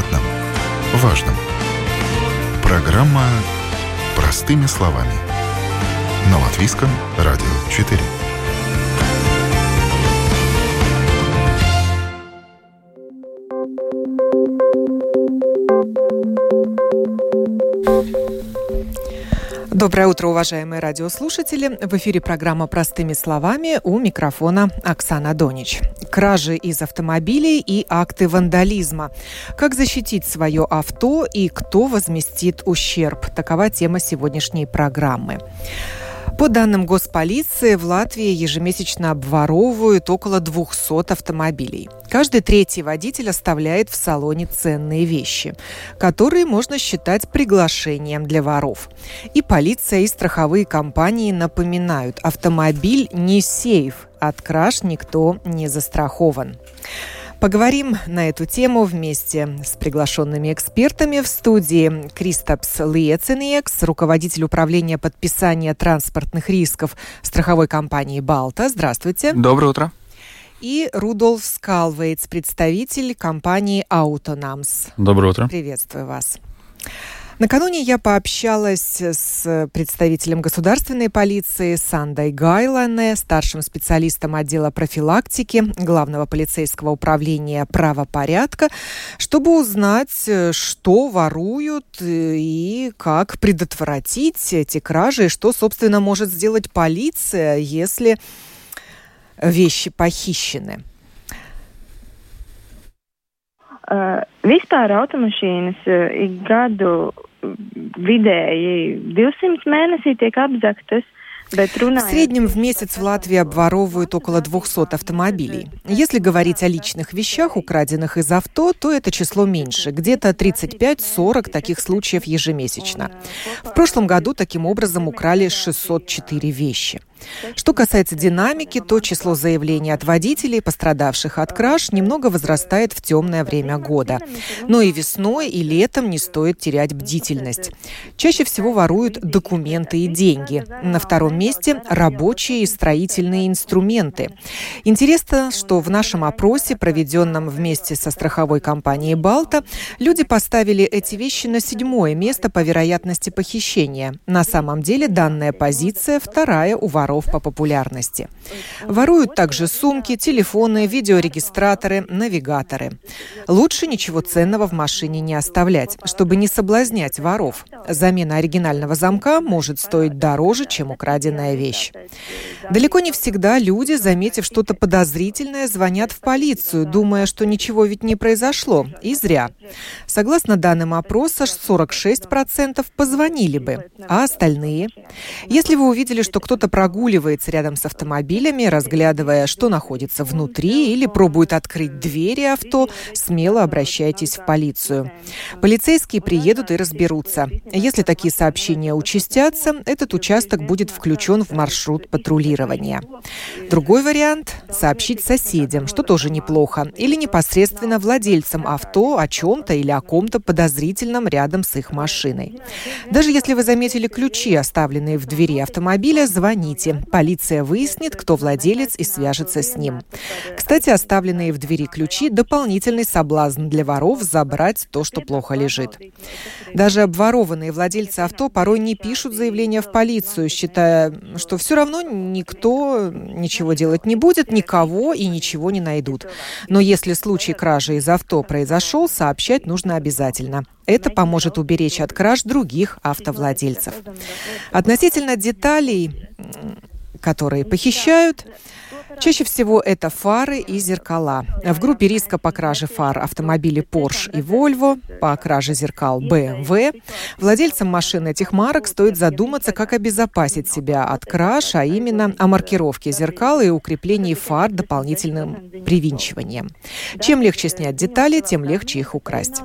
понятном, важном. Программа «Простыми словами» на Латвийском радио 4. Доброе утро, уважаемые радиослушатели. В эфире программа «Простыми словами» у микрофона Оксана Донич. Кражи из автомобилей и акты вандализма. Как защитить свое авто и кто возместит ущерб? Такова тема сегодняшней программы. По данным госполиции, в Латвии ежемесячно обворовывают около 200 автомобилей. Каждый третий водитель оставляет в салоне ценные вещи, которые можно считать приглашением для воров. И полиция, и страховые компании напоминают, автомобиль не сейф, от краж никто не застрахован. Поговорим на эту тему вместе с приглашенными экспертами в студии Кристопс Лиецениекс, руководитель управления подписания транспортных рисков страховой компании «Балта». Здравствуйте. Доброе утро. И Рудольф Скалвейтс, представитель компании «Аутонамс». Доброе утро. Приветствую вас. Накануне я пообщалась с представителем государственной полиции Сандой Гайлане, старшим специалистом отдела профилактики Главного полицейского управления правопорядка, чтобы узнать, что воруют и как предотвратить эти кражи, и что, собственно, может сделать полиция, если вещи похищены. Vispār automašīnas ik gadu vidēji 200 mēnesī tiek apzaktas. В среднем в месяц в Латвии обворовывают около 200 автомобилей. Если говорить о личных вещах, украденных из авто, то это число меньше, где-то 35-40 таких случаев ежемесячно. В прошлом году таким образом украли 604 вещи. Что касается динамики, то число заявлений от водителей, пострадавших от краж, немного возрастает в темное время года. Но и весной, и летом не стоит терять бдительность. Чаще всего воруют документы и деньги. На втором месте рабочие и строительные инструменты. Интересно, что в нашем опросе, проведенном вместе со страховой компанией «Балта», люди поставили эти вещи на седьмое место по вероятности похищения. На самом деле данная позиция вторая у воров воров по популярности. Воруют также сумки, телефоны, видеорегистраторы, навигаторы. Лучше ничего ценного в машине не оставлять, чтобы не соблазнять воров. Замена оригинального замка может стоить дороже, чем украденная вещь. Далеко не всегда люди, заметив что-то подозрительное, звонят в полицию, думая, что ничего ведь не произошло. И зря. Согласно данным опроса, 46% позвонили бы, а остальные? Если вы увидели, что кто-то прогуливает прогуливается рядом с автомобилями, разглядывая, что находится внутри, или пробует открыть двери авто, смело обращайтесь в полицию. Полицейские приедут и разберутся. Если такие сообщения участятся, этот участок будет включен в маршрут патрулирования. Другой вариант – сообщить соседям, что тоже неплохо, или непосредственно владельцам авто о чем-то или о ком-то подозрительном рядом с их машиной. Даже если вы заметили ключи, оставленные в двери автомобиля, звоните месте. Полиция выяснит, кто владелец и свяжется с ним. Кстати, оставленные в двери ключи – дополнительный соблазн для воров забрать то, что плохо лежит. Даже обворованные владельцы авто порой не пишут заявления в полицию, считая, что все равно никто ничего делать не будет, никого и ничего не найдут. Но если случай кражи из авто произошел, сообщать нужно обязательно. Это поможет уберечь от краж других автовладельцев. Относительно деталей, которые похищают, Чаще всего это фары и зеркала. В группе риска по краже фар автомобили Porsche и Volvo, по краже зеркал BMW. Владельцам машин этих марок стоит задуматься, как обезопасить себя от краж, а именно о маркировке зеркал и укреплении фар дополнительным привинчиванием. Чем легче снять детали, тем легче их украсть.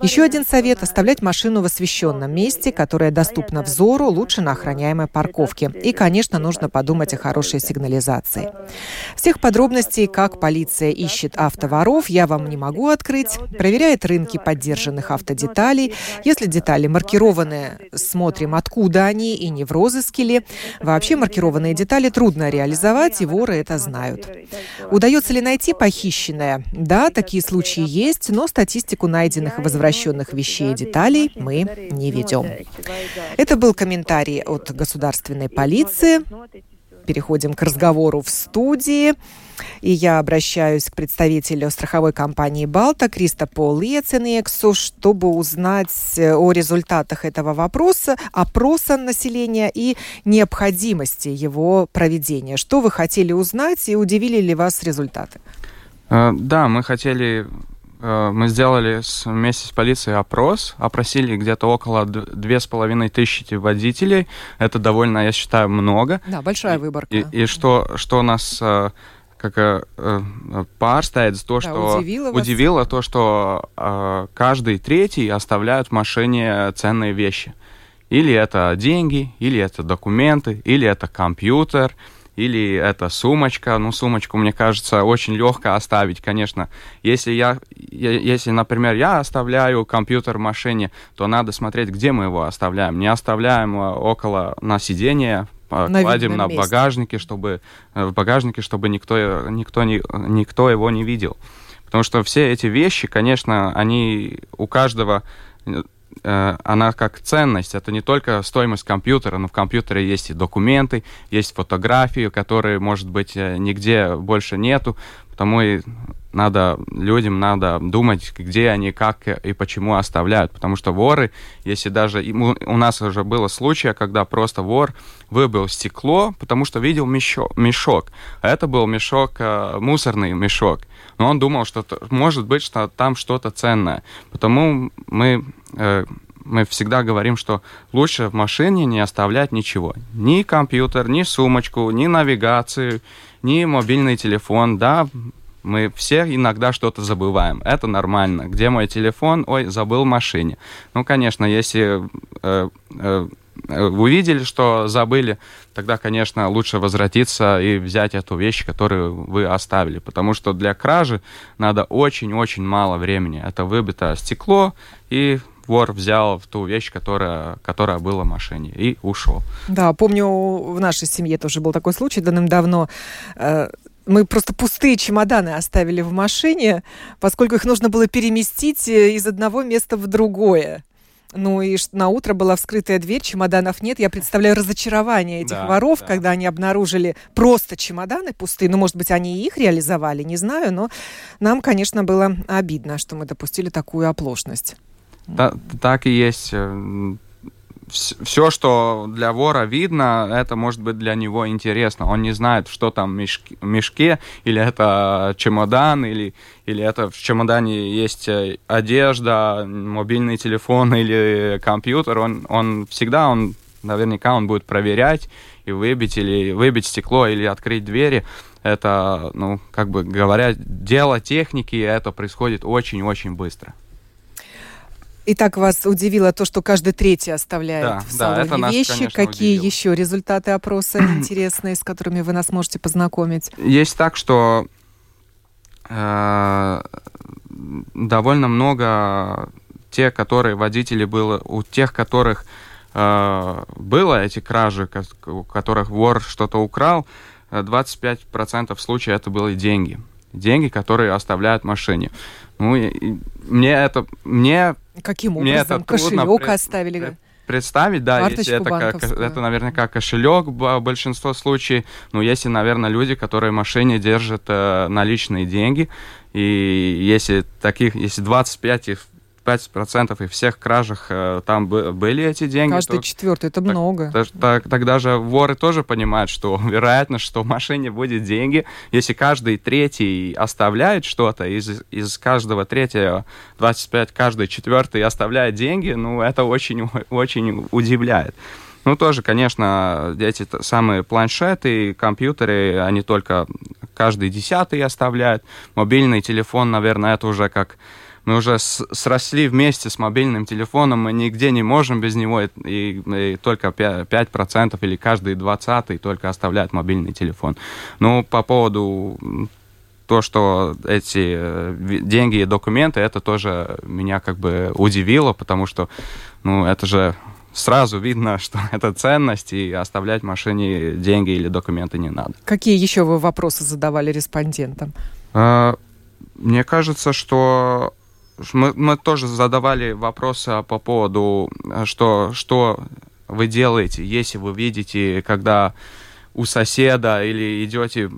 Еще один совет – оставлять машину в освещенном месте, которое доступно взору, лучше на охраняемой парковке. И, конечно, нужно подумать о хорошей сигнализации. Всех подробностей, как полиция ищет автоворов, я вам не могу открыть. Проверяет рынки поддержанных автодеталей. Если детали маркированы, смотрим, откуда они и не в розыске ли. Вообще маркированные детали трудно реализовать, и воры это знают. Удается ли найти похищенное? Да, такие случаи есть, но статистику найденных и возвращенных вещей и деталей мы не ведем. Это был комментарий от государственной полиции. Переходим к разговору в студии. И я обращаюсь к представителю страховой компании «Балта» Криста Полиеценексу, чтобы узнать э, о результатах этого вопроса, опроса населения и необходимости его проведения. Что вы хотели узнать и удивили ли вас результаты? Э, да, мы хотели мы сделали вместе с полицией опрос, опросили где-то около две с половиной тысячи водителей. Это довольно, я считаю, много. Да, большая выборка. И, и что, что нас э, как э, pārsteidz то, да, что удивило, удивило то, что э, каждый третий оставляет в машине ценные вещи. Или это деньги, или это документы, или это компьютер, или это сумочка. Ну, сумочку, мне кажется, очень легко оставить, конечно. Если, я, если, например, я оставляю компьютер в машине, то надо смотреть, где мы его оставляем. Не оставляем около на сиденье, а на кладем на месте. багажнике, чтобы э, в багажнике, чтобы никто, никто, не, никто его не видел. Потому что все эти вещи, конечно, они у каждого Э, она как ценность. Это не только стоимость компьютера, но в компьютере есть и документы, есть фотографии, которые, может быть, э, нигде больше нету. Потому и надо людям надо думать, где они, как и почему оставляют. Потому что воры, если даже... У нас уже было случай, когда просто вор выбил стекло, потому что видел мешок. мешок. Это был мешок, э, мусорный мешок. Но он думал, что может быть, что там что-то ценное. Потому мы э, мы всегда говорим, что лучше в машине не оставлять ничего. Ни компьютер, ни сумочку, ни навигацию, ни мобильный телефон. Да, мы все иногда что-то забываем. Это нормально. Где мой телефон? Ой, забыл в машине. Ну, конечно, если э, э, вы видели, что забыли, тогда, конечно, лучше возвратиться и взять эту вещь, которую вы оставили. Потому что для кражи надо очень-очень мало времени. Это выбито стекло, и вор взял в ту вещь, которая, которая была в машине, и ушел. Да, помню, в нашей семье тоже был такой случай давным-давно. Э, мы просто пустые чемоданы оставили в машине, поскольку их нужно было переместить э, из одного места в другое. Ну и на утро была вскрытая дверь, чемоданов нет. Я представляю разочарование этих да, воров, да. когда они обнаружили просто чемоданы пустые. Ну, может быть, они и их реализовали, не знаю, но нам, конечно, было обидно, что мы допустили такую оплошность. Да, так и есть все, что для вора видно, это может быть для него интересно. Он не знает, что там в мешке, или это чемодан, или, или это в чемодане есть э, одежда, мобильный телефон или компьютер. Он, он всегда, он наверняка он будет проверять и выбить или выбить стекло или открыть двери. Это, ну, как бы говоря, дело техники, и это происходит очень-очень быстро. Итак, вас удивило то, что каждый третий оставляет да, в салоне да, это вещи. Нас, Какие удивило. еще результаты опроса интересные, с которыми вы нас можете познакомить? Есть так, что э, довольно много тех, которые водители было, у тех, которых э, было эти кражи, у которых вор что-то украл, 25% случаев это были деньги. Деньги, которые оставляют в машине. Ну, и, и мне это... Мне, Каким образом? Кошелек пред, оставили? Представить, да, если это, как, это наверняка кошелек в большинстве случаев. Ну, если, наверное, люди, которые в машине держат э, наличные деньги, и если таких, если 25 25% и всех кражах э, там были эти деньги. Каждый то, четвертый, это так, много. Так, так, тогда же воры тоже понимают, что вероятно, что в машине будет деньги. Если каждый третий оставляет что-то, из, из каждого третьего 25, каждый четвертый оставляет деньги, ну, это очень, очень удивляет. Ну, тоже, конечно, эти самые планшеты компьютеры, они только каждый десятый оставляют. Мобильный телефон, наверное, это уже как мы уже сросли вместе с мобильным телефоном, мы нигде не можем без него, и, и только 5% или каждый 20 только оставляет мобильный телефон. Ну, по поводу то, что эти э, деньги и документы, это тоже меня как бы удивило, потому что, ну, это же сразу видно, что это ценность, и оставлять в машине деньги или документы не надо. Какие еще вы вопросы задавали респондентам? А, мне кажется, что мы, мы тоже задавали вопросы по поводу, что, что вы делаете, если вы видите, когда у соседа или идете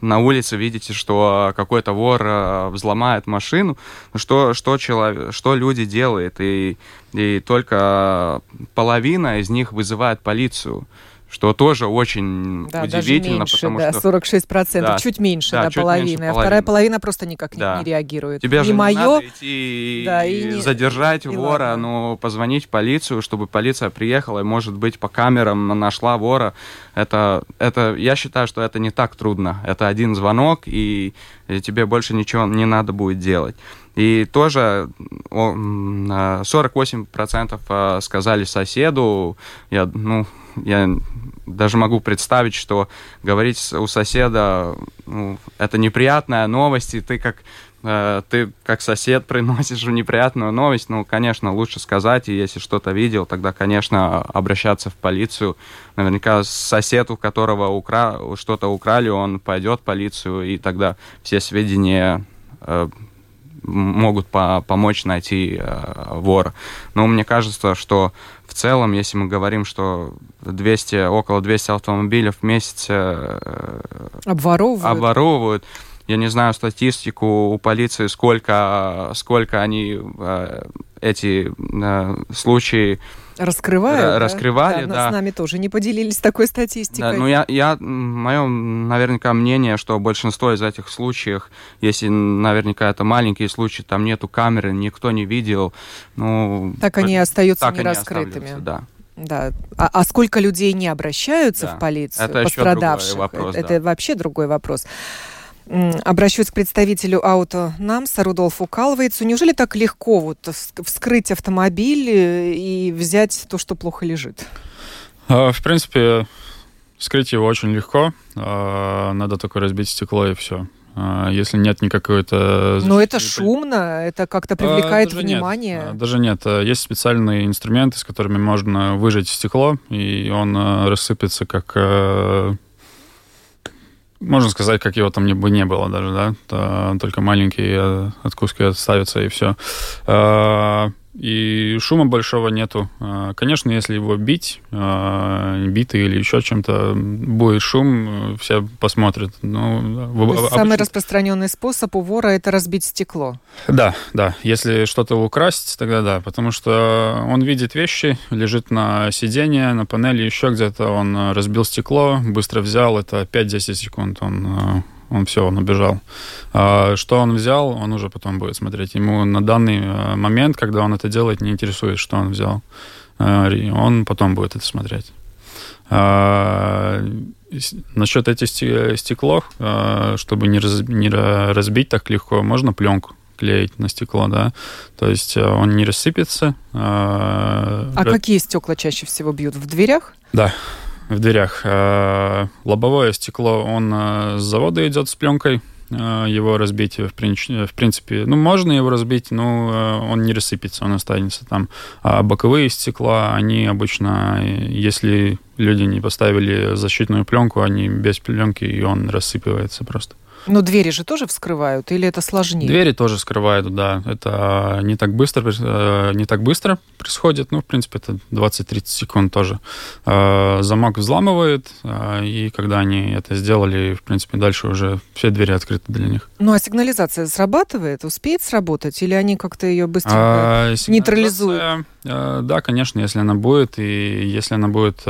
на улице, видите, что какой-то вор э, взломает машину, что, что, человек, что люди делают, и, и только половина из них вызывает полицию что тоже очень да, удивительно, меньше, потому да, что 46 процентов, да, чуть меньше, да, да чуть половины, меньше а вторая половина просто никак да. не, не реагирует. Тебе не же мое, надо идти да, и, и задержать и вора, ладно. но позвонить в полицию, чтобы полиция приехала и, может быть, по камерам нашла вора. Это, это, я считаю, что это не так трудно. Это один звонок, и, и тебе больше ничего не надо будет делать. И тоже 48% а, сказали соседу, я, ну, я даже могу представить, что говорить у соседа, ну, это неприятная новость, и ты как э, ты как сосед приносишь неприятную новость, ну, конечно, лучше сказать, и если что-то видел, тогда, конечно, обращаться в полицию. Наверняка сосед, у которого укра... что-то украли, он пойдет в полицию, и тогда все сведения э, могут по помочь найти э, вора. Но мне кажется, что в целом, если мы говорим, что 200, около 200 автомобилей в месяц э, обворовывают. обворовывают, я не знаю статистику у полиции, сколько, сколько они э, эти э, случаи Раскрывают, раскрывали, да, да. С нами тоже не поделились такой статистикой. Да, ну я, я, мое наверняка мнение, что большинство из этих случаев, если наверняка это маленькие случаи, там нету камеры, никто не видел, ну... Так они остаются так нераскрытыми. Они да. Да. А, а сколько людей не обращаются да. в полицию, это пострадавших? вопрос, это, да. это вообще другой вопрос. Обращусь к представителю ауто Намса Рудолфу Калвейцу. Неужели так легко вот вскрыть автомобиль э, и взять то, что плохо лежит? А, в принципе, вскрыть его очень легко. А, надо только разбить стекло и все. А, если нет никакой-то... Но это шумно, это как-то привлекает даже внимание. Нет, даже нет. Есть специальные инструменты, с которыми можно выжать стекло, и он рассыпется как э, можно сказать, как его там бы не было даже, да, то только маленькие откуски отставятся и все. А, и шума большого нету. А, конечно, если его бить, а, битый или еще чем-то, будет шум, все посмотрят. Ну, обычно... Самый распространенный способ у вора это разбить стекло. Да, да. Если что-то украсть, тогда да. Потому что он видит вещи, лежит на сиденье, на панели, еще где-то. Он разбил стекло, быстро взял, это 5-10 секунд он он все, он убежал. А что он взял, он уже потом будет смотреть. Ему на данный э, момент, когда он это делает, не интересует, что он взял. А, он потом будет это смотреть. А, насчет этих стеклов, а, чтобы не, раз, не разбить так легко, можно пленку клеить на стекло, да, то есть э, он не рассыпется. А, а какие стекла чаще всего бьют? В дверях? Да, в дверях. Э, лобовое стекло, он э, с завода идет с пленкой, э, его разбить, в, принципе, ну, можно его разбить, но он не рассыпется, он останется там. А боковые стекла, они обычно, если люди не поставили защитную пленку, они без пленки, и он рассыпывается просто. Но двери же тоже вскрывают, или это сложнее? Двери тоже скрывают, да. Это не так быстро, э, не так быстро происходит. Ну, в принципе, это 20-30 секунд тоже. Э, замок взламывает, э, и когда они это сделали, в принципе, дальше уже все двери открыты для них. Ну, а сигнализация срабатывает? Успеет сработать? Или они как-то ее быстро а, нейтрализуют? Да, конечно, если она будет, и если она будет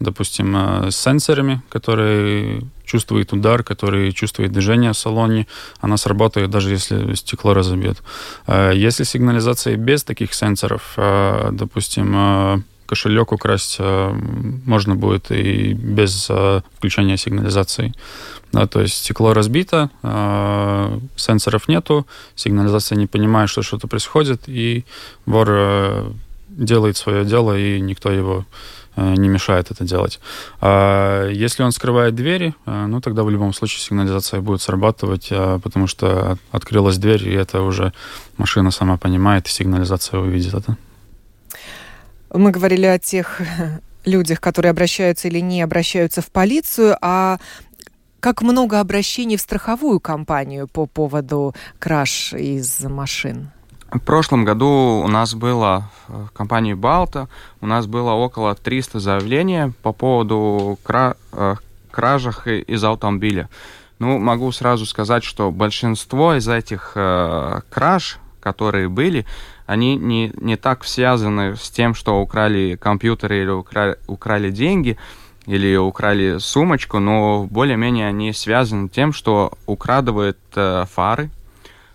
допустим, с сенсорами, которые чувствует удар, который чувствует движение в салоне, она сработает, даже если стекло разобьет. Э, если сигнализация без таких сенсоров, э, допустим, э, кошелек украсть можно будет и без включения сигнализации. Да, то есть стекло разбито, сенсоров нету, сигнализация не понимает, что что-то происходит, и вор делает свое дело, и никто его Э, не мешает это делать. А если он скрывает двери, э, ну тогда в любом случае сигнализация будет срабатывать, э, потому что открылась дверь, и это уже машина сама понимает, и сигнализация увидит это. Мы говорили о тех людях, которые обращаются или не обращаются в полицию, а как много обращений в страховую компанию по поводу краж из машин? В прошлом году у нас было в компании Балта, у нас было около 300 заявлений по поводу кра э, кражах из автомобиля. Ну, могу сразу сказать, что большинство из этих э, краж, которые были, они не, не так связаны с тем, что украли компьютер или украли, украли деньги, или украли сумочку, но более-менее они связаны тем, что украдывают э, фары,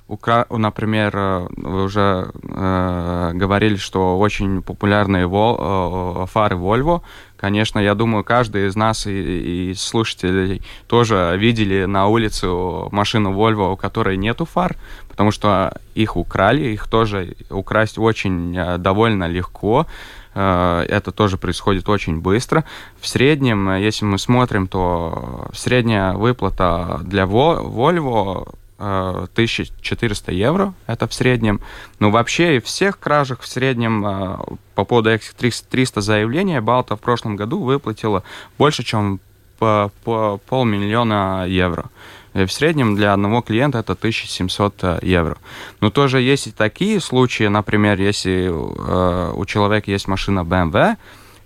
Укра... Например, э, вы уже э, говорили, что очень популярные вол... Э, фары Volvo. Конечно, я думаю, каждый из нас и, и слушателей тоже видели на улице машину Volvo, у которой нету фар, потому что их украли, их тоже украсть очень э, довольно легко это тоже происходит очень быстро. В среднем, если мы смотрим, то средняя выплата для Volvo 1400 э, евро, это в среднем. Но вообще и всех кражах в среднем э, по поводу этих 300 заявлений Балта в прошлом году выплатила больше, чем по, по полмиллиона евро. И в среднем для одного клиента это 1700 э, евро. Но тоже есть и такие случаи, например, если у человека есть машина BMW,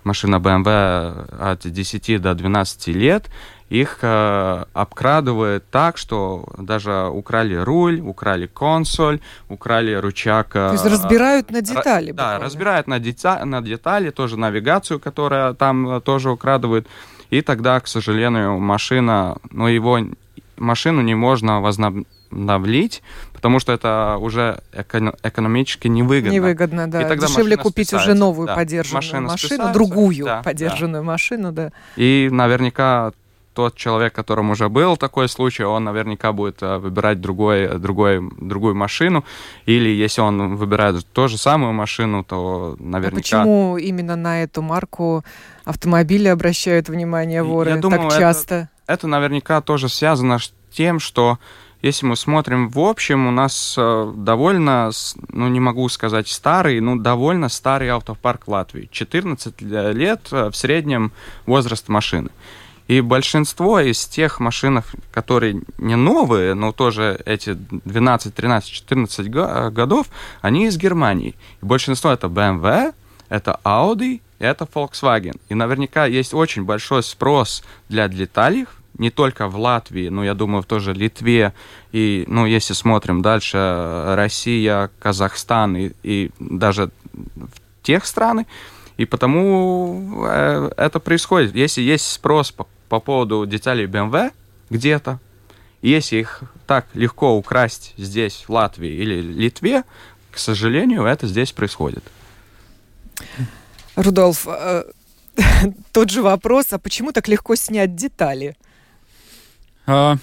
машина BMW от 10 до 12 лет, их э, обкрадывают так, что даже украли руль, украли консоль, украли рычаг. Э, То есть разбирают на детали. Да, разбирают на, детали, на детали, тоже навигацию, которая там э, тоже украдывают. И тогда, к сожалению, машина, ну, его машину не можно возобновить, потому что это уже эко- экономически невыгодно. Невыгодно, да. И тогда Дешевле купить списается. уже новую да. подержанную машину, машину другую да, подержанную да. машину, да. И наверняка тот человек, которому уже был такой случай, он наверняка будет э, выбирать другой, другой, другую машину. Или если он выбирает ту же самую машину, то наверняка... А почему именно на эту марку автомобиля обращают внимание воры Я думаю, так часто? Это, это наверняка тоже связано с тем, что если мы смотрим в общем, у нас э, довольно, ну не могу сказать старый, но довольно старый автопарк Латвии. 14 лет э, в среднем возраст машины. И большинство из тех машин, которые не новые, но тоже эти 12, 13, 14 годов, они из Германии. И большинство это BMW, это Audi, это Volkswagen. И наверняка есть очень большой спрос для деталей, не только в Латвии, но я думаю, тоже в Литве. И, ну, если смотрим дальше, Россия, Казахстан и, и даже в тех странах. И потому э, это происходит. Если есть спрос по по поводу деталей BMW где-то. Если их так легко украсть здесь, в Латвии или Литве, к сожалению, это здесь происходит. Рудольф, э, тот же вопрос, а почему так легко снять детали? А,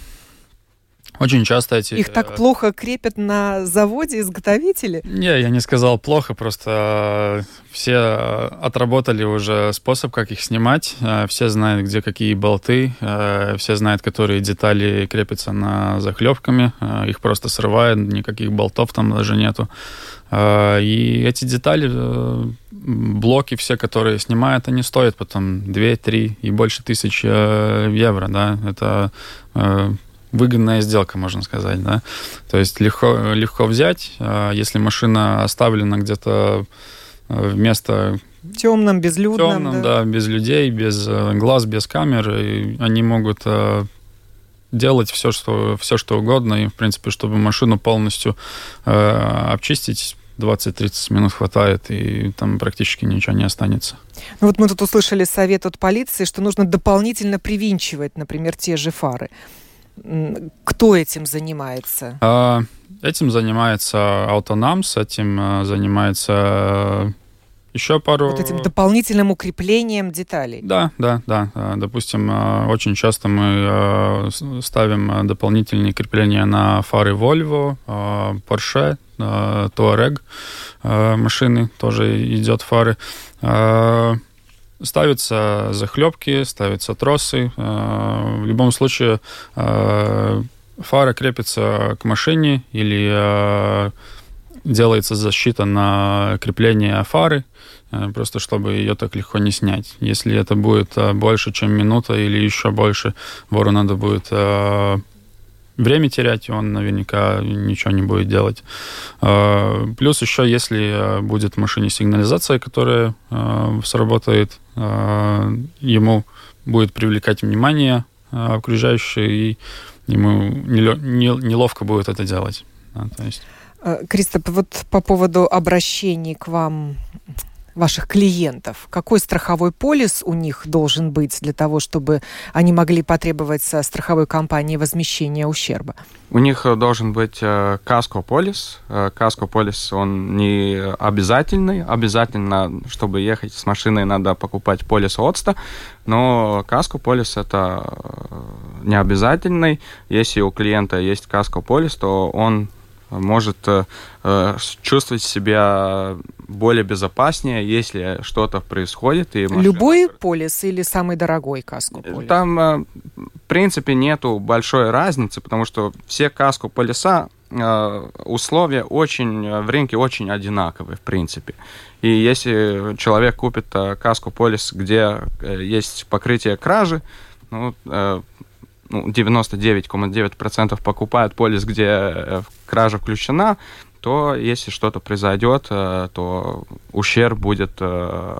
очень часто эти... Их так э, плохо крепят на заводе изготовители? Не, я не сказал плохо, просто э, все э, отработали уже способ, как их снимать. Все знают, где какие болты, все знают, которые детали крепятся на захлебками. Их просто срывают, никаких болтов там даже нету. И эти детали, блоки все, которые снимают, они стоят потом 2, 3 и больше тысяч евро. Да? Это выгодная сделка, можно сказать, да. То есть легко, легко взять, а если машина оставлена где-то э, вместо темном, безлюдном, темном, да? да, без людей, без э, глаз, без камер, и они могут э, делать все, что все, что угодно, и в принципе, чтобы машину полностью обчистить 20-30 минут хватает, и там практически ничего не останется. Ну вот мы тут услышали совет от полиции, что нужно дополнительно привинчивать, например, те же фары. Кто этим занимается? А, этим занимается Autonoms, этим а, занимается еще пару... Вот этим дополнительным укреплением деталей. Да, да, да. Допустим, очень часто мы ставим дополнительные крепления на фары Volvo, Porsche, Touareg машины, тоже идет фары. Ставятся захлебки, ставятся тросы. В любом случае фара крепится к машине или делается защита на крепление фары, э, просто чтобы ее так легко не снять. Если это будет э, больше, чем минута или еще больше, вору надо будет э, время терять, он наверняка ничего не будет делать. Плюс еще, если будет в машине сигнализация, которая сработает, ему будет привлекать внимание окружающее, и ему неловко будет это делать. то есть... Э, Кристоп, вот по поводу обращений к вам ваших клиентов? Какой страховой полис у них должен быть для того, чтобы они могли потребовать со страховой компании возмещения ущерба? У них э, должен быть э, каско-полис. Э, каско-полис, он не обязательный. Обязательно, чтобы ехать с машиной, надо покупать полис ОЦТа. Но каско-полис это не обязательный. Если у клиента есть каско-полис, то он может э, э, чувствовать себя более безопаснее, если что-то происходит. И машина... Любой полис или самый дорогой каско полис? Там, э, в принципе, нету большой разницы, потому что все каско полиса э, условия очень в рынке очень одинаковые, в принципе. И если человек купит э, каску полис, где э, есть покрытие кражи, ну, э, ну, 99,9% покупают полис, где э, кража включена, то если что-то произойдет, э, то ущерб будет э,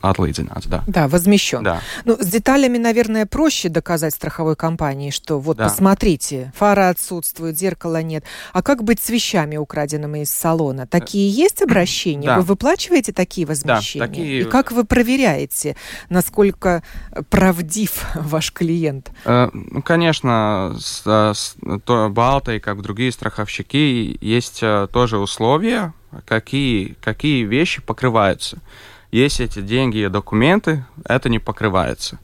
отлыдзināts, да. Да, возмещен. Да. Ну, с деталями, наверное, проще доказать страховой компании, что вот, да. посмотрите, фара отсутствует, зеркала нет. А как быть с вещами, украденными из салона? Такие есть обращения? Да. Вы выплачиваете такие возмещения? Да, такие... И как вы проверяете, насколько правдив ваш клиент? Ну, конечно, с, с то, Балтой, как другие страховщики, есть тоже условия, какие, какие вещи покрываются. Если эти деньги и документы, это не покрывается.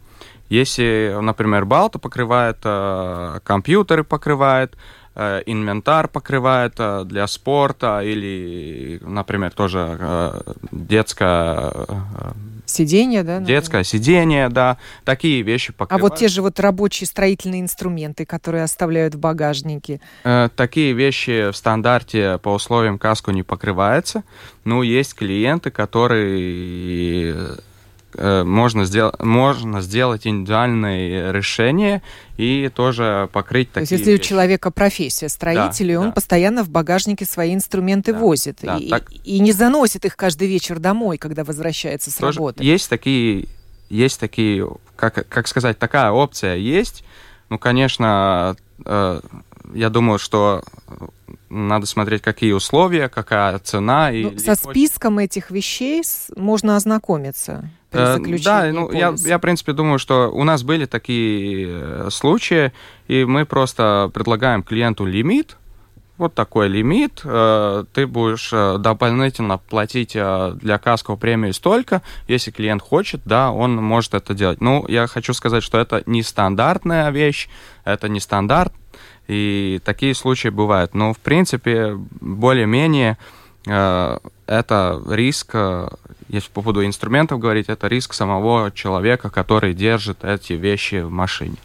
Если, например, Балта покрывает, э, компьютеры покрывает, э, инвентарь покрывает э, для спорта или, например, тоже детская Сиденье, да? Наверное? Детское сиденье, да. Такие вещи покрывают. А вот те же вот рабочие строительные инструменты, которые оставляют в багажнике? Э, такие вещи в стандарте по условиям каску не покрываются. Ну, есть клиенты, которые можно, сделать можно сделать индивидуальное решение и тоже покрыть такие То есть, если вещи. у человека профессия строитель, да, и он да. постоянно в багажнике свои инструменты да, возит да, и, так... и не заносит их каждый вечер домой, когда возвращается с тоже работы. Есть такие, есть такие, как, как сказать, такая опция есть. Ну, конечно, э, я думаю, что надо смотреть, какие условия, какая цена. Ну, со списком этих вещей можно ознакомиться. Э, да, ну, я, я, в принципе, думаю, что у нас были такие э, случаи, и мы просто предлагаем клиенту лимит, вот такой лимит, э, ты будешь дополнительно платить для касковой премии столько, если клиент хочет, да, он может это делать. Ну, я хочу сказать, что это не стандартная вещь, это не стандарт, и такие случаи бывают. Но, в принципе, более-менее это риск если по поводу инструментов говорить, это риск самого человека, который держит эти вещи в машине.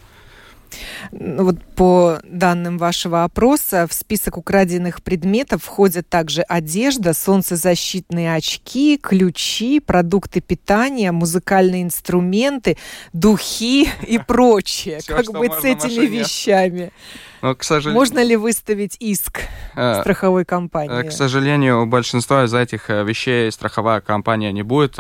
Ну вот по данным вашего опроса, в список украденных предметов входят также одежда, солнцезащитные очки, ключи, продукты питания, музыкальные инструменты, духи и прочее. Как быть с этими вещами? Но, к сожалению... Можно ли выставить иск э, страховой компании? К сожалению, большинство из этих э, вещей страховая компания не будет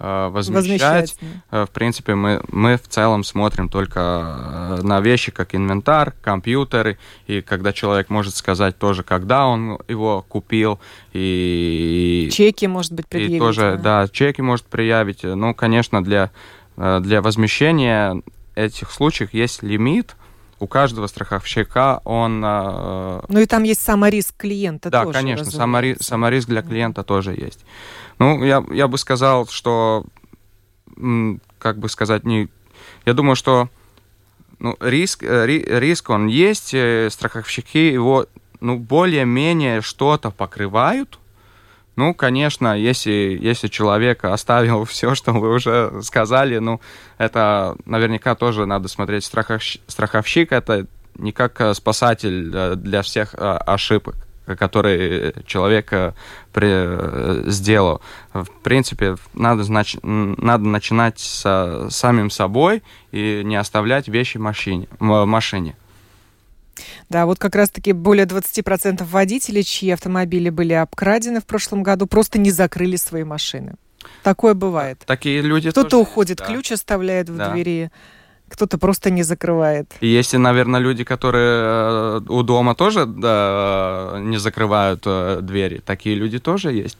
э, возмещать. возмещать В принципе, мы, мы в целом смотрим только на вещи, как инвентарь, компьютеры, и когда человек может сказать тоже, когда он его купил, и... Чеки, может быть, предъявить. И тоже, да, чеки может предъявить. Ну, конечно, для, для возмещения этих случаев есть лимит, у каждого страховщика он... Э, ну и там есть самориск клиента да, тоже. Да, конечно, самориск, самориск для клиента тоже есть. Ну, я, я бы сказал, что, как бы сказать, не... Я думаю, что ну, риск, э, риск он есть, э, страховщики его ну, более-менее что-то покрывают, ну, конечно, если, если человек оставил все, что вы уже сказали, ну, это наверняка тоже надо смотреть. Страховщик, страховщик это не как э, спасатель э, для всех э, ошибок которые человек при, сделал. В принципе, надо, знач, надо начинать с самим собой и не оставлять вещи машине. Машине. Да, вот как раз-таки более 20% водителей, чьи автомобили были обкрадены в прошлом году, просто не закрыли свои машины. Такое бывает. Такие люди Кто-то уходит, да. ключ оставляет в да. двери, кто-то просто не закрывает. И есть, наверное, люди, которые э, у дома тоже да, не закрывают э, двери. Такие люди тоже есть.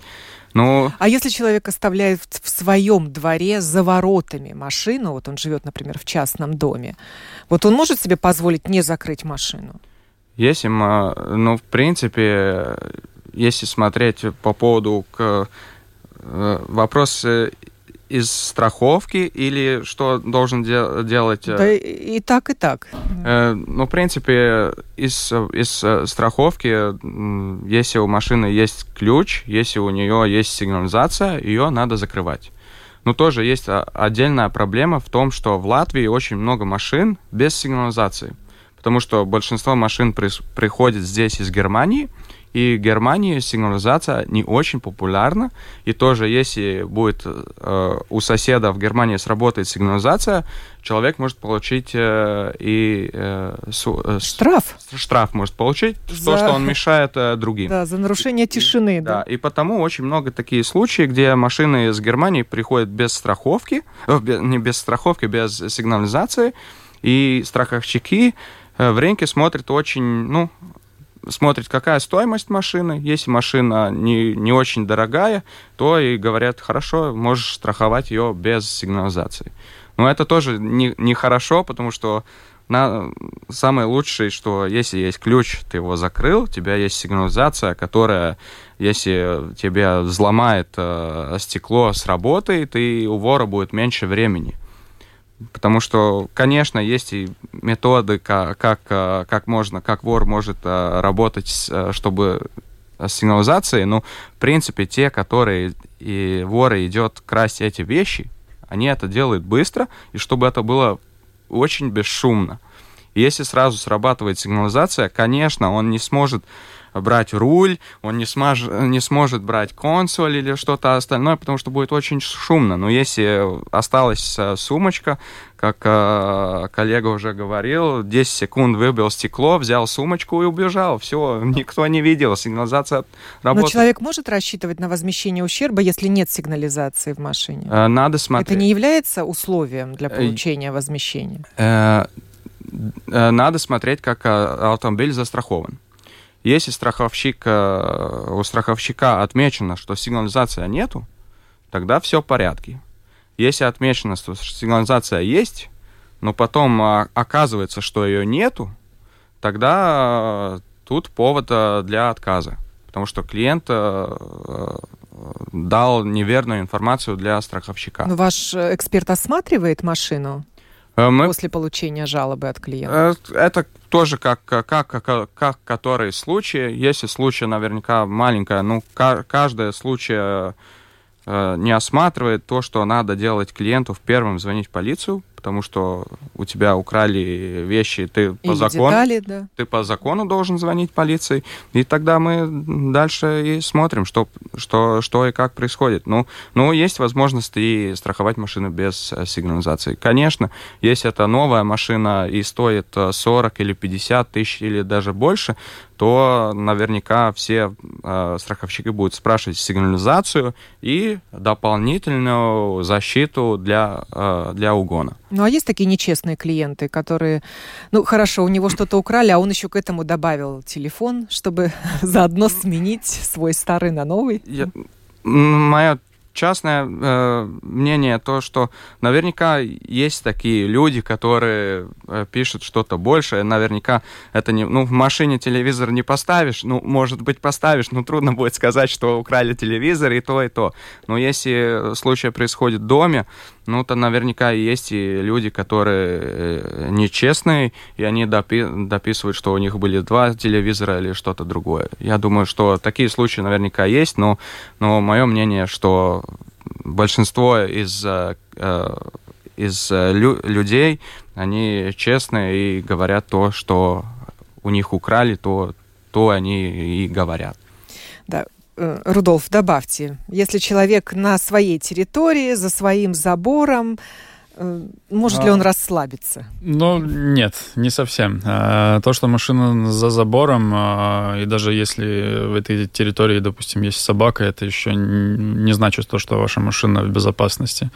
Ну... А если человек оставляет в своем дворе за воротами машину, вот он живет, например, в частном доме, вот он может себе позволить не закрыть машину? Если, ну, в принципе, если смотреть по поводу к э, вопрос э, из страховки или что должен де- делать? Э, да и, и так, и так. Э, ну, в принципе, из, из страховки, если у машины есть ключ, если у нее есть сигнализация, ее надо закрывать. Но тоже есть отдельная проблема в том, что в Латвии очень много машин без сигнализации, потому что большинство машин при, приходит здесь из Германии, и в Германии сигнализация не очень популярна. И тоже, если будет э, у соседа в Германии сработает сигнализация, человек может получить э, и э, су, э, штраф. Штраф может получить, за... то, что он мешает э, другим. Да, за нарушение тишины. И, да. да, и потому очень много такие случаи, где машины из Германии приходят без страховки, э, не без страховки, без сигнализации, и страховщики э, в рынке смотрят очень, ну, смотрит, какая стоимость машины. Если машина не, не очень дорогая, то и говорят, хорошо, можешь страховать ее без сигнализации. Но это тоже не, не хорошо, потому что на, самое лучшее, что если есть ключ, ты его закрыл, у тебя есть сигнализация, которая, если тебе взломает э, стекло, сработает, и у вора будет меньше времени. Потому что, конечно, есть и методы, как, э, как можно, как вор может э, работать, э, чтобы с сигнализацией, но, в принципе, те, которые и воры идет красть эти вещи, они это делают быстро, и чтобы это было очень бесшумно. если сразу срабатывает сигнализация, конечно, он не сможет брать руль, он не, смож, не сможет брать консоль или что-то остальное, потому что будет очень шумно. Но если осталась э, сумочка, как э, коллега уже говорил, 10 секунд выбил стекло, взял сумочку и убежал. Все, никто не видел, сигнализация работает. Но человек может рассчитывать на возмещение ущерба, если нет сигнализации в машине? Э, надо смотреть. Это не является условием для получения возмещения? Надо смотреть, как автомобиль застрахован. Если страховщик, э, у страховщика отмечено, что сигнализация нету, тогда все в порядке. Если отмечено, что сигнализация есть, но потом а, оказывается, что ее нету, тогда э, тут повод э, для отказа. Потому что клиент дал неверную информацию для страховщика. Но ваш эксперт осматривает машину? Мы... После получения жалобы от клиента? Это тоже как, как, как, как который случай. Если случай наверняка маленькая, ну, каждый случай э, не осматривает то, что надо делать клиенту в первом звонить в полицию, потому что у тебя украли вещи, ты по закону, детали, да. ты по закону должен звонить полиции, и тогда мы дальше и смотрим, что, что, что и как происходит. Ну, ну, есть возможность и страховать машину без э, сигнализации. Конечно, если это новая машина и стоит 40 э, или 50 тысяч или даже больше, то наверняка все э, страховщики будут спрашивать сигнализацию и дополнительную защиту для, э, для угона. Ну а есть такие нечестные клиенты, которые, ну хорошо, у него что-то украли, а он еще к этому добавил телефон, чтобы заодно сменить свой старый на новый? Я, моя частное э, мнение то, что наверняка есть такие люди, которые э, пишут что-то большее. Наверняка это не... Ну, в машине телевизор не поставишь. Ну, может быть, поставишь, но трудно будет сказать, что украли телевизор и то, и то. Но если случай происходит в доме, ну, то наверняка есть и люди, которые э, нечестные, и они допи- дописывают, что у них были два телевизора или что-то другое. Я думаю, что такие случаи наверняка есть, но, но мое мнение, что большинство из, э, э, из лю- людей, они честные и говорят то, что у них украли, то, то они и говорят. Да, Рудольф, добавьте, если человек на своей территории, за своим забором, э, может ли он а. расслабиться? Ну, нет, не совсем. А, то, что машина за забором, а, и даже если в этой территории, допустим, есть собака, это еще не значит то, что ваша машина в безопасности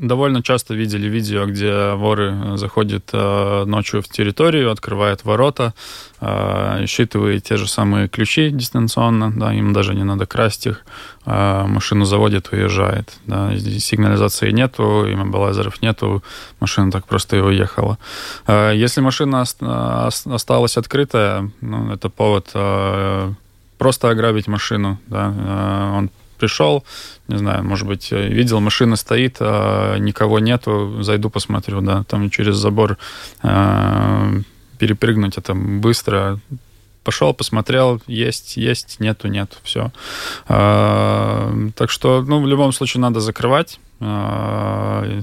довольно часто видели видео, где воры э, заходят э, ночью в территорию, открывают ворота, э, считывают те же самые ключи дистанционно, да, им даже не надо красть их, машину заводит, уезжает. Да, сигнализации нету, иммобилайзеров нету, машина так просто и уехала. Если машина осталась открытая, ну, это повод просто ограбить машину. Да, он пришел, не знаю, может быть, видел, машина стоит, а никого нету, зайду посмотрю, да, там через забор а, перепрыгнуть это быстро, пошел, посмотрел, есть, есть, нету, нет, все. А, так что, ну, в любом случае надо закрывать. А,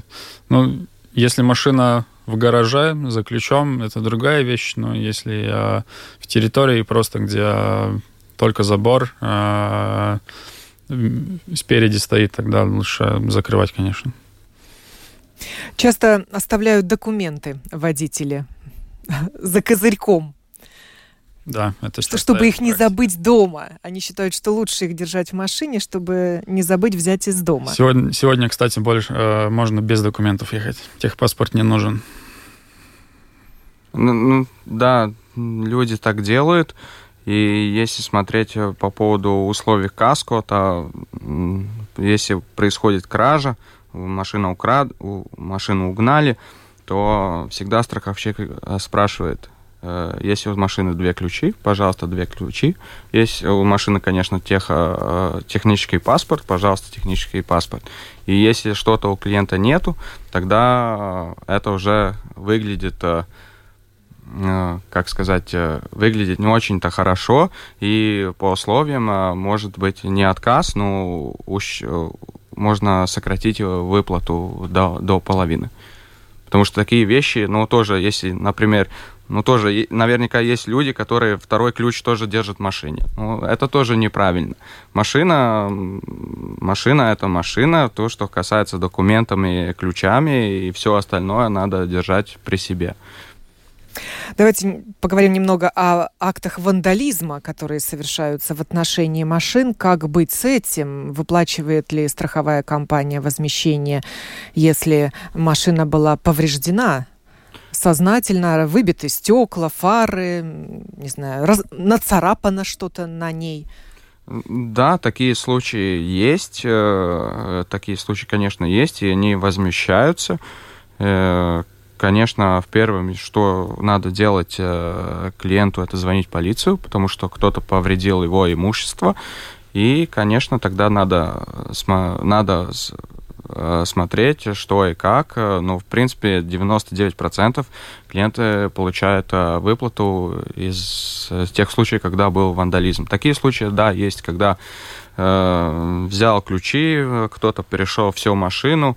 ну, если машина в гараже за ключом, это другая вещь, но если а, в территории просто, где только забор, а, спереди стоит, тогда лучше закрывать, конечно. Часто оставляют документы водители за козырьком. Да, это что, чтобы их не забыть дома. Они считают, что лучше их держать в машине, чтобы не забыть взять из дома. Сегодня, сегодня кстати, больше э, можно без документов ехать. Техпаспорт не нужен. Ну, ну да, люди так делают. И если смотреть э, по поводу условий КАСКО, то если происходит кража, машина украд, машину угнали, то всегда страховщик э, спрашивает, э, если у машины две ключи, пожалуйста, две ключи. Если у машины, конечно, тех, технический паспорт, пожалуйста, технический паспорт. И если что-то у клиента нету, тогда это уже выглядит как сказать, э, выглядит не очень-то хорошо, и по условиям э, может быть не отказ, но уж можно сократить выплату до, до половины. Потому что такие вещи, ну, тоже, если, например, ну, тоже, наверняка есть люди, которые второй ключ тоже держат в машине. Ну, это тоже неправильно. Машина, машина – это машина. То, что касается документами, ключами и все остальное, надо держать при себе. Давайте поговорим немного о актах вандализма, которые совершаются в отношении машин. Как быть с этим? Выплачивает ли страховая компания возмещение, если машина была повреждена? сознательно выбиты стекла, фары, не знаю, раз, нацарапано что-то на ней. Да, такие случаи есть. Э, такие случаи, конечно, есть, и они возмещаются. Э, конечно, в первом, что надо делать э, клиенту, это звонить в полицию, потому что кто-то повредил его имущество. И, конечно, тогда надо, надо э, смотреть, что и как. Ну, в принципе, 99% клиенты получают э, выплату из тех случаев, когда был вандализм. Такие случаи, да, есть, когда э, взял ключи, кто-то перешел всю машину,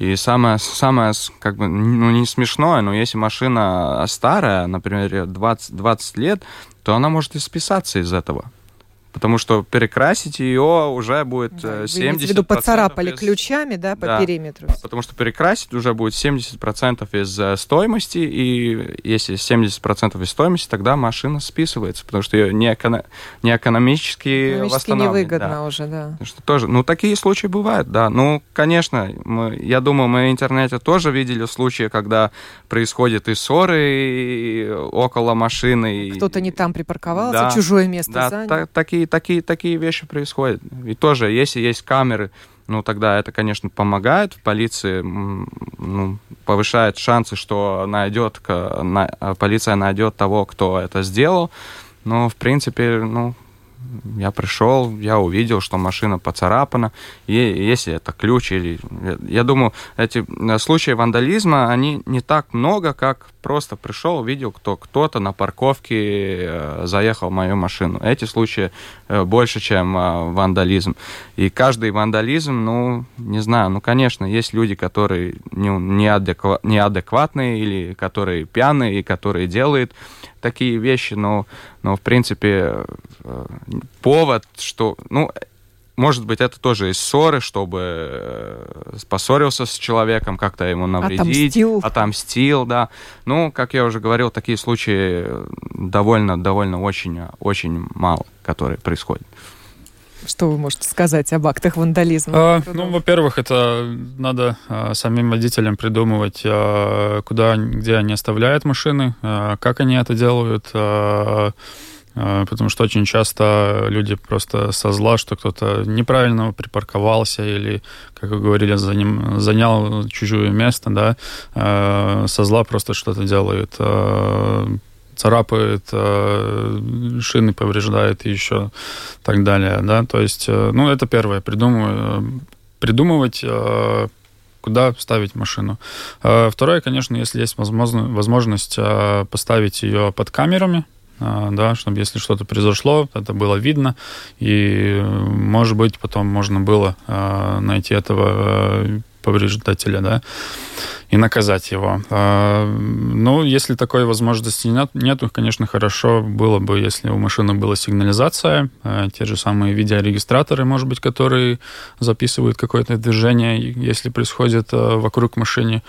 и самое, самое как бы, ну, не смешное, но если машина старая, например, 20, 20 лет, то она может и списаться из этого. Потому что перекрасить ее уже будет да, 70%. Вы виду поцарапали из... ключами, да, по да, периметру. Потому что перекрасить уже будет 70% из э, стоимости, и если 70% из стоимости, тогда машина списывается, потому что ее не, эко... не экономически, экономически невыгодно да. уже, да. что тоже, ну, такие случаи бывают, да. Ну, конечно, мы, я думаю, мы в интернете тоже видели случаи, когда происходят и ссоры и около машины. Кто-то не там припарковался, да, чужое место да, занял. такие такие, такие, такие вещи происходят. И тоже, если есть камеры, ну, тогда это, конечно, помогает. В полиции ну, повышает шансы, что найдет, на, полиция найдет того, кто это сделал. Но, в принципе, ну, я пришел, я увидел, что машина поцарапана. И если это ключ или... Я думаю, эти э, случаи вандализма, они не так много, как просто пришел, увидел, кто кто-то на парковке э, заехал в мою машину. Эти случаи больше, чем вандализм. И каждый вандализм, ну, не знаю, ну, конечно, есть люди, которые неадекватные или которые пьяные, и которые делают такие вещи, но, но в принципе, э, повод, что, ну, может быть, это тоже из ссоры, чтобы э, поссорился с человеком, как-то ему навредить. Отомстил. Отомстил, да. Ну, как я уже говорил, такие случаи довольно, довольно очень, очень мало, которые происходят. Что вы можете сказать об актах вандализма? А, ну, во-первых, это надо а, самим водителям придумывать, а, куда, где они оставляют машины, а, как они это делают. А, потому что очень часто люди просто со зла, что кто-то неправильно припарковался или, как вы говорили, заним, занял чужое место, да, а, со зла просто что-то делают царапает, э, шины повреждает и еще так далее, да, то есть, э, ну, это первое, придумывать э, куда ставить машину. Второе, конечно, если есть возможность поставить ее под камерами, да, чтобы если что-то произошло, это было видно, и, может быть, потом можно было найти этого повреждателя, да, и наказать его. А, ну, если такой возможности нет, нету, конечно, хорошо было бы, если у машины была сигнализация, а, те же самые видеорегистраторы, может быть, которые записывают какое-то движение, если происходит а, вокруг машины.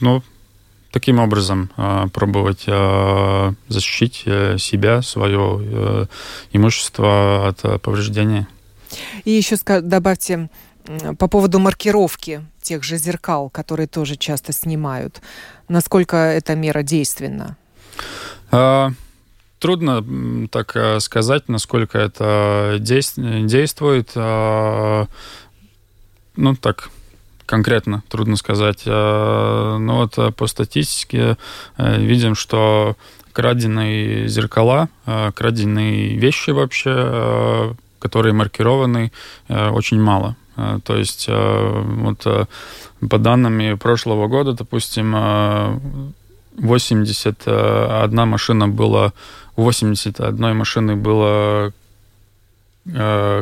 Ну, таким образом пробовать защитить э, себя, свое э, имущество от повреждения. И еще добавьте, по поводу маркировки тех же зеркал, которые тоже часто снимают. Насколько эта мера действенна? Трудно так э, сказать, насколько это действует. Ну, так, конкретно трудно сказать. А, но вот э, по статистике э, видим, что краденые зеркала, краденые вещи вообще, которые маркированы, очень мало. То есть вот по данным прошлого года, допустим, 81 машина была, 81 машины было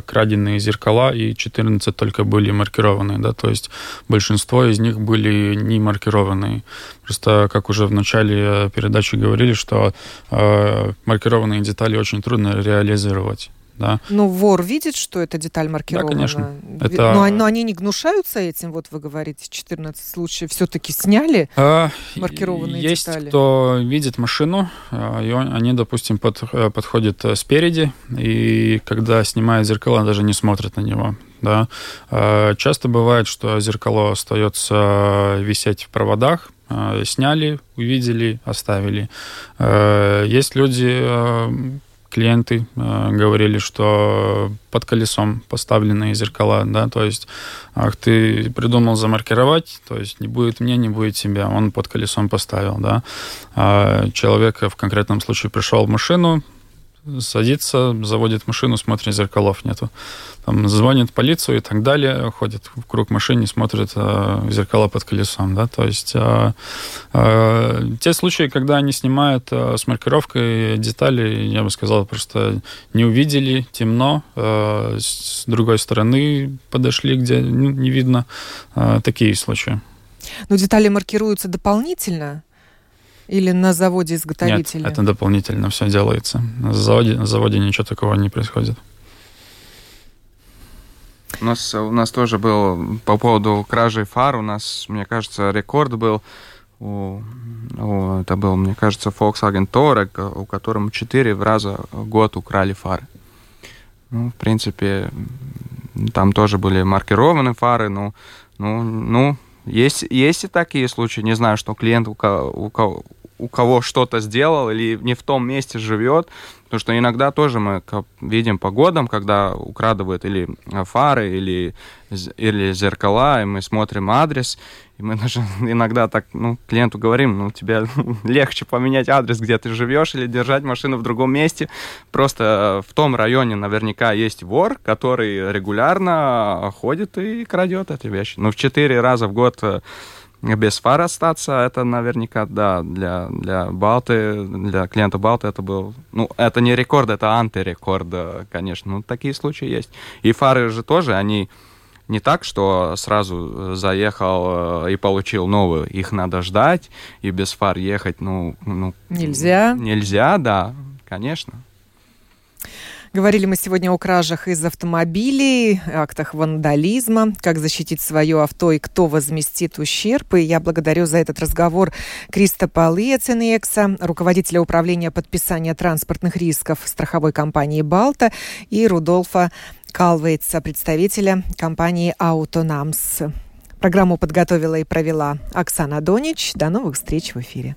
краденые зеркала, и 14 только были маркированные, да, то есть большинство из них были не маркированные. Просто, как уже в начале передачи говорили, что э, маркированные детали очень трудно реализовать да. Но вор видит, что эта деталь маркирована. Да, конечно. Это... Но, но они не гнушаются этим, вот вы говорите, 14 случаев все-таки сняли а, маркированные есть детали? Есть кто видит машину, а, и он, они, допустим, под, э, подходят э, спереди, и когда снимают зеркало, даже не смотрят на него. Да. А, часто бывает, что зеркало остается висеть в проводах, сняли, увидели, оставили. Есть люди, клиенты э, говорили, что под колесом поставленные зеркала, да, то есть, ах, ты придумал замаркировать, то есть не будет мне, не будет тебя, он под колесом поставил, да. А человек в конкретном случае пришел в машину, садится, заводит машину, смотрит, зеркалов нету. Там звонит полицию и так далее, ходит в круг машине, смотрит э, зеркала под колесом, да, то есть э, э, те случаи, когда они снимают э, с маркировкой детали, я бы сказал, просто не увидели, темно, э, с другой стороны подошли, где ну, не видно, э, такие случаи. Но детали маркируются дополнительно? Или на заводе изготовителя? Нет, это дополнительно все делается. На заводе, на заводе ничего такого не происходит. У нас, у нас тоже был по поводу кражи фар, у нас, мне кажется, рекорд был. У, у, это был, мне кажется, Volkswagen Touareg, у которого четыре раза в год украли фары. Ну, в принципе, там тоже были маркированы фары, ну, ну, ну есть, есть и такие случаи. Не знаю, что клиент у кого, у кого, у кого что-то сделал или не в том месте живет, Потому что иногда тоже мы видим по годам, когда украдывают или фары, или, или зеркала, и мы смотрим адрес, и мы даже иногда так, ну, клиенту говорим, ну, тебе легче поменять адрес, где ты живешь, или держать машину в другом месте. Просто в том районе наверняка есть вор, который регулярно ходит и крадет эти вещи. Ну, в четыре раза в год э, без фар остаться, это наверняка, да, для, для Балты, для клиента Балты это был, ну, это не рекорд, это антирекорд, э, конечно, ну, такие случаи есть. И фары же тоже, они не так, что сразу заехал э, и получил новую. Их надо ждать, и без фар ехать, ну... ну нельзя. Нельзя, да, конечно. Говорили мы сегодня о кражах из автомобилей, актах вандализма, как защитить свое авто и кто возместит ущерб. И я благодарю за этот разговор Кристопа Лиеценекса, руководителя управления подписания транспортных рисков страховой компании «Балта», и Рудольфа Калвейтса, представителя компании «Аутонамс». Программу подготовила и провела Оксана Донич. До новых встреч в эфире.